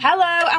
Hello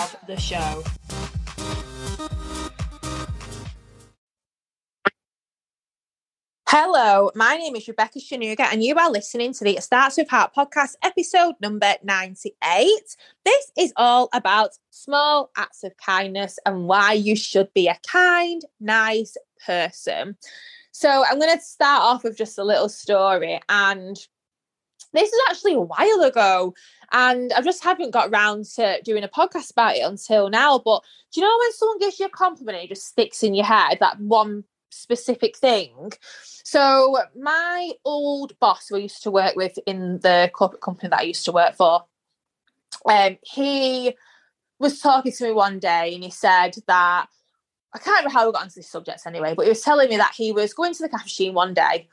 of the show. Hello, my name is Rebecca Shanuga, and you are listening to the It Starts with Heart podcast, episode number 98. This is all about small acts of kindness and why you should be a kind, nice person. So, I'm going to start off with just a little story, and this is actually a while ago. And I just haven't got around to doing a podcast about it until now. But do you know when someone gives you a compliment, it just sticks in your head, that one specific thing? So, my old boss who I used to work with in the corporate company that I used to work for, um, he was talking to me one day and he said that I can't remember how we got onto this subject anyway, but he was telling me that he was going to the cash machine one day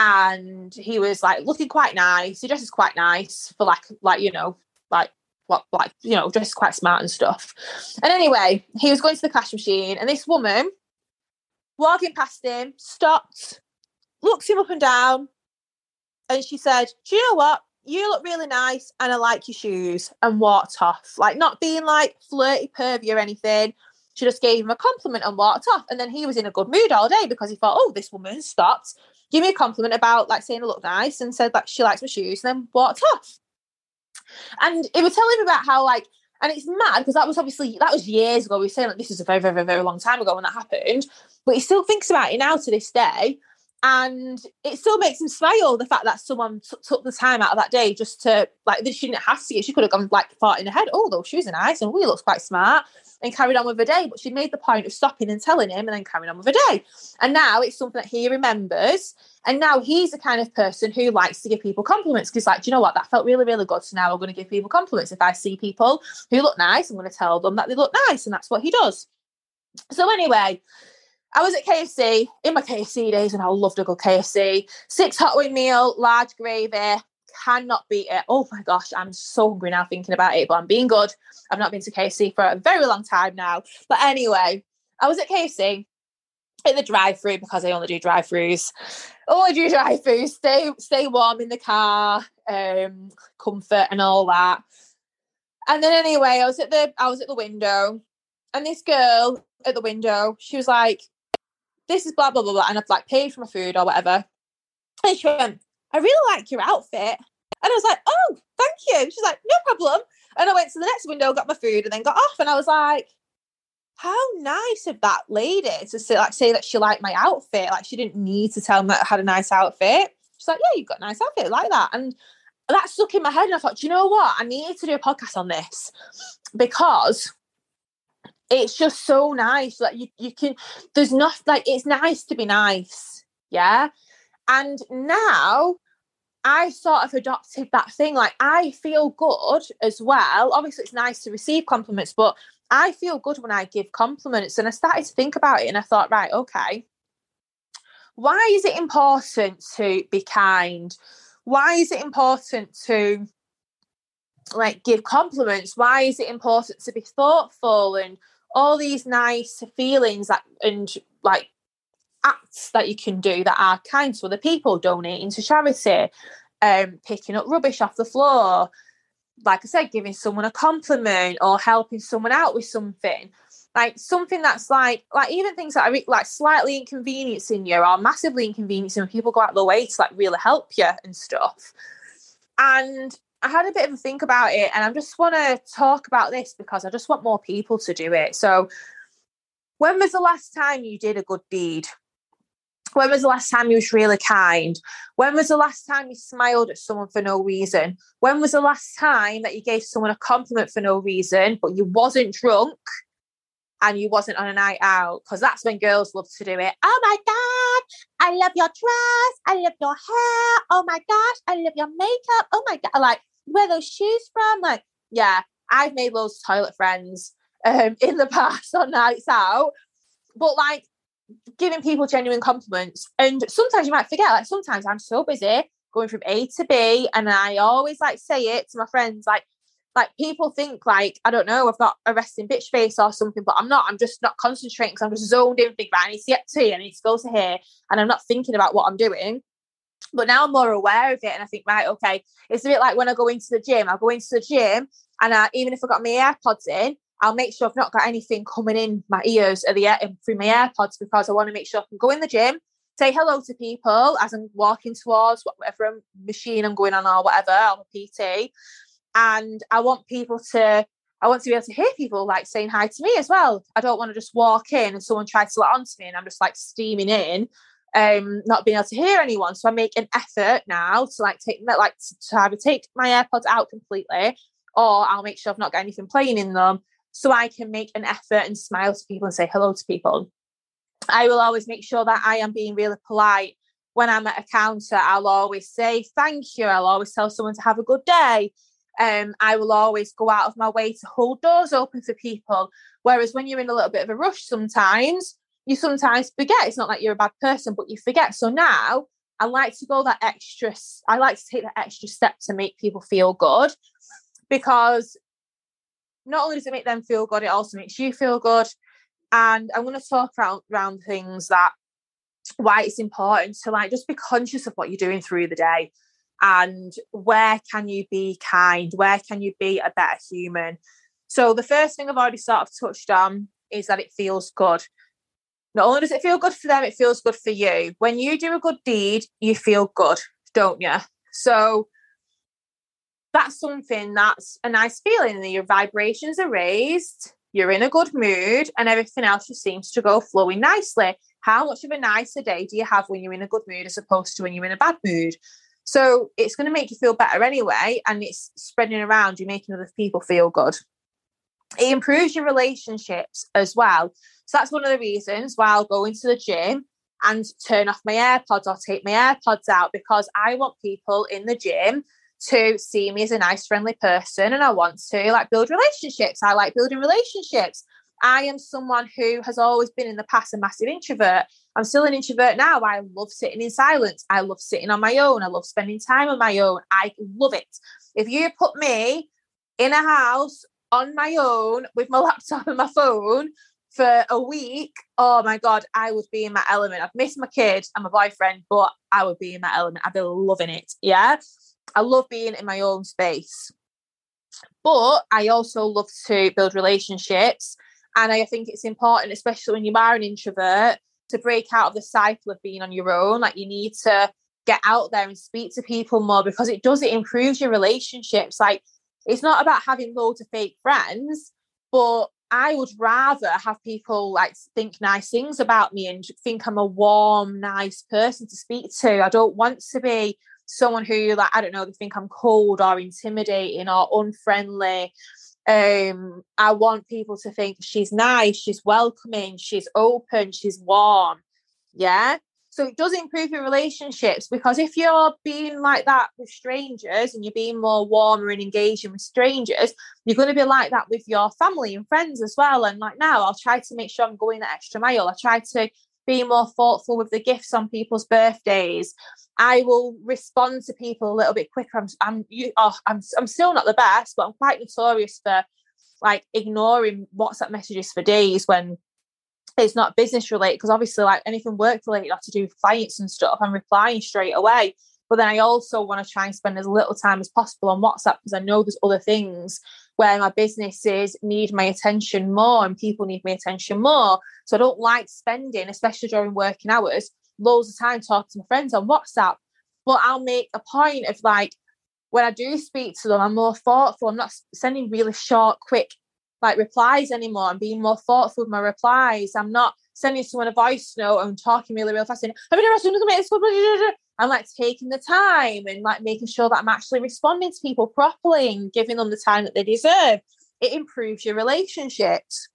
and he was like looking quite nice. He dresses quite nice for like like you know like what like you know dresses quite smart and stuff. And anyway, he was going to the cash machine, and this woman walking past him stopped, looks him up and down, and she said, "Do you know what? You look really nice, and I like your shoes." And walked off, like not being like flirty, pervy or anything. She just gave him a compliment and walked off. And then he was in a good mood all day because he thought, oh, this woman stopped give me a compliment about like saying I look nice and said that she likes my shoes and then walked off. And it was telling me about how like and it's mad because that was obviously that was years ago. We were saying like this was a very, very, very long time ago when that happened. But he still thinks about it now to this day. And it still makes him smile the fact that someone t- took the time out of that day just to like she didn't have to. She could have gone like thought in her head, oh, those shoes are nice and we looks quite smart and carried on with her day. But she made the point of stopping and telling him and then carrying on with her day. And now it's something that he remembers. And now he's the kind of person who likes to give people compliments because, like, do you know what? That felt really, really good. So now I'm going to give people compliments. If I see people who look nice, I'm going to tell them that they look nice. And that's what he does. So, anyway, I was at KFC in my KFC days and I loved a good KFC. Six hot wing meal, large gravy, cannot beat it. Oh my gosh, I'm so hungry now thinking about it, but I'm being good. I've not been to KFC for a very long time now. But anyway, I was at KFC in the drive-through because I only do drive-throughs. Only do drive-throughs. Stay stay warm in the car, um, comfort and all that. And then anyway, I was at the I was at the window, and this girl at the window, she was like, "This is blah blah blah blah," and I've like paid for my food or whatever. And she went, I really like your outfit. And I was like, oh, thank you. She's like, no problem. And I went to the next window, got my food, and then got off. And I was like, how nice of that lady to say, like say that she liked my outfit. Like she didn't need to tell me that I had a nice outfit. She's like, yeah, you've got a nice outfit, like that. And that stuck in my head. And I thought, do you know what? I need to do a podcast on this because it's just so nice. Like you, you can, there's not like it's nice to be nice. Yeah. And now I sort of adopted that thing. Like I feel good as well. Obviously, it's nice to receive compliments, but I feel good when I give compliments. And I started to think about it and I thought, right, okay, why is it important to be kind? Why is it important to like give compliments? Why is it important to be thoughtful and all these nice feelings that and like acts that you can do that are kind to other people, donating to charity, um, picking up rubbish off the floor, like I said, giving someone a compliment or helping someone out with something. Like something that's like, like even things that are like slightly inconveniencing you or massively inconveniencing when people go out of the way to like really help you and stuff. And I had a bit of a think about it, and I just want to talk about this because I just want more people to do it. So, when was the last time you did a good deed? When was the last time you was really kind? When was the last time you smiled at someone for no reason? When was the last time that you gave someone a compliment for no reason, but you wasn't drunk and you wasn't on a night out? Because that's when girls love to do it. Oh my God, I love your dress. I love your hair. Oh my gosh, I love your makeup. Oh my God, like where those shoes from? Like, yeah, I've made of toilet friends um, in the past on nights out, but like giving people genuine compliments. And sometimes you might forget, like sometimes I'm so busy going from A to B, and I always like say it to my friends, like, like people think like I don't know I've got a resting bitch face or something, but I'm not. I'm just not concentrating because I'm just zoned in. Think about I need to get to I need to go to here, and I'm not thinking about what I'm doing. But now I'm more aware of it, and I think right, okay, it's a bit like when I go into the gym. I'll go into the gym, and I, even if I've got my AirPods in, I'll make sure I've not got anything coming in my ears or the air, um, through my AirPods because I want to make sure I can go in the gym, say hello to people as I'm walking towards whatever machine I'm going on or whatever, I'm a PT. And I want people to, I want to be able to hear people like saying hi to me as well. I don't want to just walk in and someone tries to let on to me and I'm just like steaming in, um, not being able to hear anyone. So I make an effort now to like take like to either take my AirPods out completely or I'll make sure I've not got anything playing in them so I can make an effort and smile to people and say hello to people. I will always make sure that I am being really polite. When I'm at a counter, I'll always say thank you. I'll always tell someone to have a good day. Um, I will always go out of my way to hold doors open for people. Whereas when you're in a little bit of a rush, sometimes you sometimes forget. It's not like you're a bad person, but you forget. So now I like to go that extra, I like to take that extra step to make people feel good because not only does it make them feel good, it also makes you feel good. And I'm going to talk around, around things that why it's important to like just be conscious of what you're doing through the day and where can you be kind where can you be a better human so the first thing i've already sort of touched on is that it feels good not only does it feel good for them it feels good for you. When you do a good deed you feel good don't you so that's something that's a nice feeling and your vibrations are raised you're in a good mood and everything else just seems to go flowing nicely. How much of a nicer day do you have when you're in a good mood as opposed to when you're in a bad mood? So it's going to make you feel better anyway and it's spreading around you're making other people feel good it improves your relationships as well so that's one of the reasons why i'll go into the gym and turn off my airpods or take my airpods out because i want people in the gym to see me as a nice, friendly person, and I want to like build relationships. I like building relationships. I am someone who has always been in the past a massive introvert. I'm still an introvert now. I love sitting in silence. I love sitting on my own. I love spending time on my own. I love it. If you put me in a house on my own with my laptop and my phone for a week, oh my God, I would be in my element. I've missed my kid and my boyfriend, but I would be in my element. I'd be loving it. Yeah. I love being in my own space. But I also love to build relationships. And I think it's important, especially when you are an introvert, to break out of the cycle of being on your own. Like you need to get out there and speak to people more because it does, it improves your relationships. Like it's not about having loads of fake friends, but I would rather have people like think nice things about me and think I'm a warm, nice person to speak to. I don't want to be someone who like I don't know they think I'm cold or intimidating or unfriendly. Um, I want people to think she's nice, she's welcoming, she's open, she's warm. Yeah. So it does improve your relationships because if you're being like that with strangers and you're being more warmer and engaging with strangers, you're going to be like that with your family and friends as well. And like now, I'll try to make sure I'm going that extra mile. I try to be more thoughtful with the gifts on people's birthdays. I will respond to people a little bit quicker. I'm, I'm, you, oh, I'm, I'm still not the best, but I'm quite notorious for like ignoring WhatsApp messages for days when it's not business related. Because obviously, like anything work related, I have to do with clients and stuff. I'm replying straight away. But then I also want to try and spend as little time as possible on WhatsApp because I know there's other things where my businesses need my attention more and people need my attention more. So I don't like spending, especially during working hours, loads of time talking to my friends on WhatsApp. But I'll make a point of like when I do speak to them, I'm more thoughtful. I'm not sending really short, quick like replies anymore. I'm being more thoughtful with my replies. I'm not sending someone a voice note and talking really, really fast. And, I'm like taking the time and like making sure that I'm actually responding to people properly and giving them the time that they deserve. It improves your relationships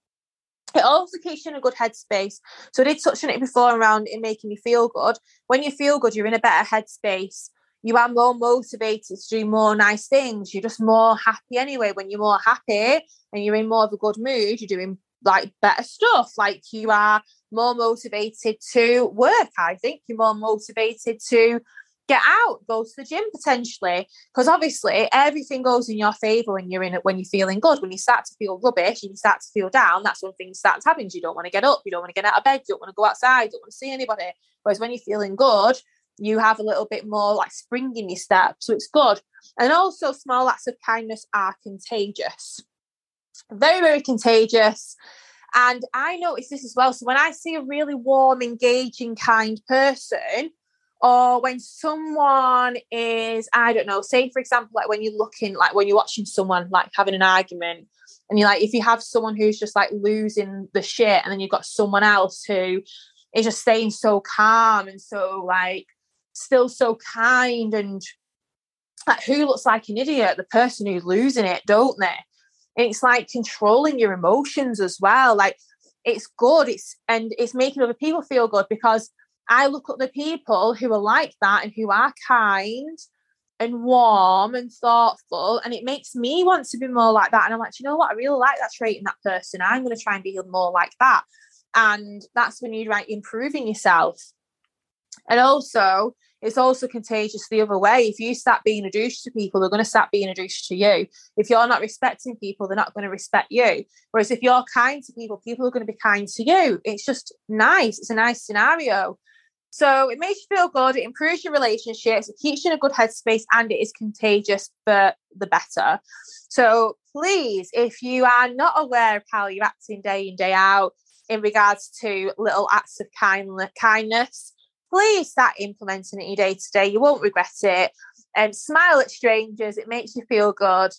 it also keeps you in a good headspace. So I did touch on it before around it making you feel good. When you feel good, you're in a better headspace. You are more motivated to do more nice things. You're just more happy anyway. When you're more happy and you're in more of a good mood, you're doing like better stuff. Like you are more motivated to work. I think you're more motivated to get out, go to the gym potentially. Because obviously everything goes in your favor when you're in it, when you're feeling good. When you start to feel rubbish and you start to feel down, that's when things start to happen. You don't want to get up, you don't want to get out of bed, you don't want to go outside, you don't want to see anybody. Whereas when you're feeling good, you have a little bit more like spring in your step. So it's good. And also small acts of kindness are contagious. Very, very contagious. And I notice this as well. So when I see a really warm, engaging, kind person, or when someone is, I don't know, say for example, like when you're looking, like when you're watching someone like having an argument, and you're like, if you have someone who's just like losing the shit, and then you've got someone else who is just staying so calm and so like still so kind and like who looks like an idiot? The person who's losing it, don't they? And it's like controlling your emotions as well. Like it's good. It's and it's making other people feel good because I look at the people who are like that and who are kind and warm and thoughtful, and it makes me want to be more like that. And I'm like, you know what? I really like that trait in that person. I'm going to try and be more like that. And that's when you're like improving yourself. And also, it's also contagious the other way. If you start being a douche to people, they're going to start being a douche to you. If you're not respecting people, they're not going to respect you. Whereas if you're kind to people, people are going to be kind to you. It's just nice. It's a nice scenario. So it makes you feel good, it improves your relationships, it keeps you in a good headspace, and it is contagious for the better. So please, if you are not aware of how you're acting day in, day out in regards to little acts of kind, kindness, please start implementing it in your day to day. You won't regret it. And um, smile at strangers, it makes you feel good.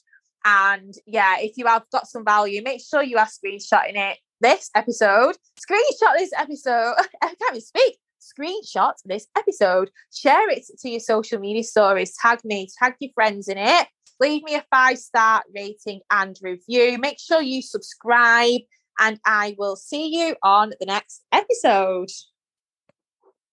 And yeah, if you have got some value, make sure you are screenshotting it this episode. Screenshot this episode. I can't even speak. Screenshot this episode. Share it to your social media stories. Tag me, tag your friends in it. Leave me a five star rating and review. Make sure you subscribe, and I will see you on the next episode.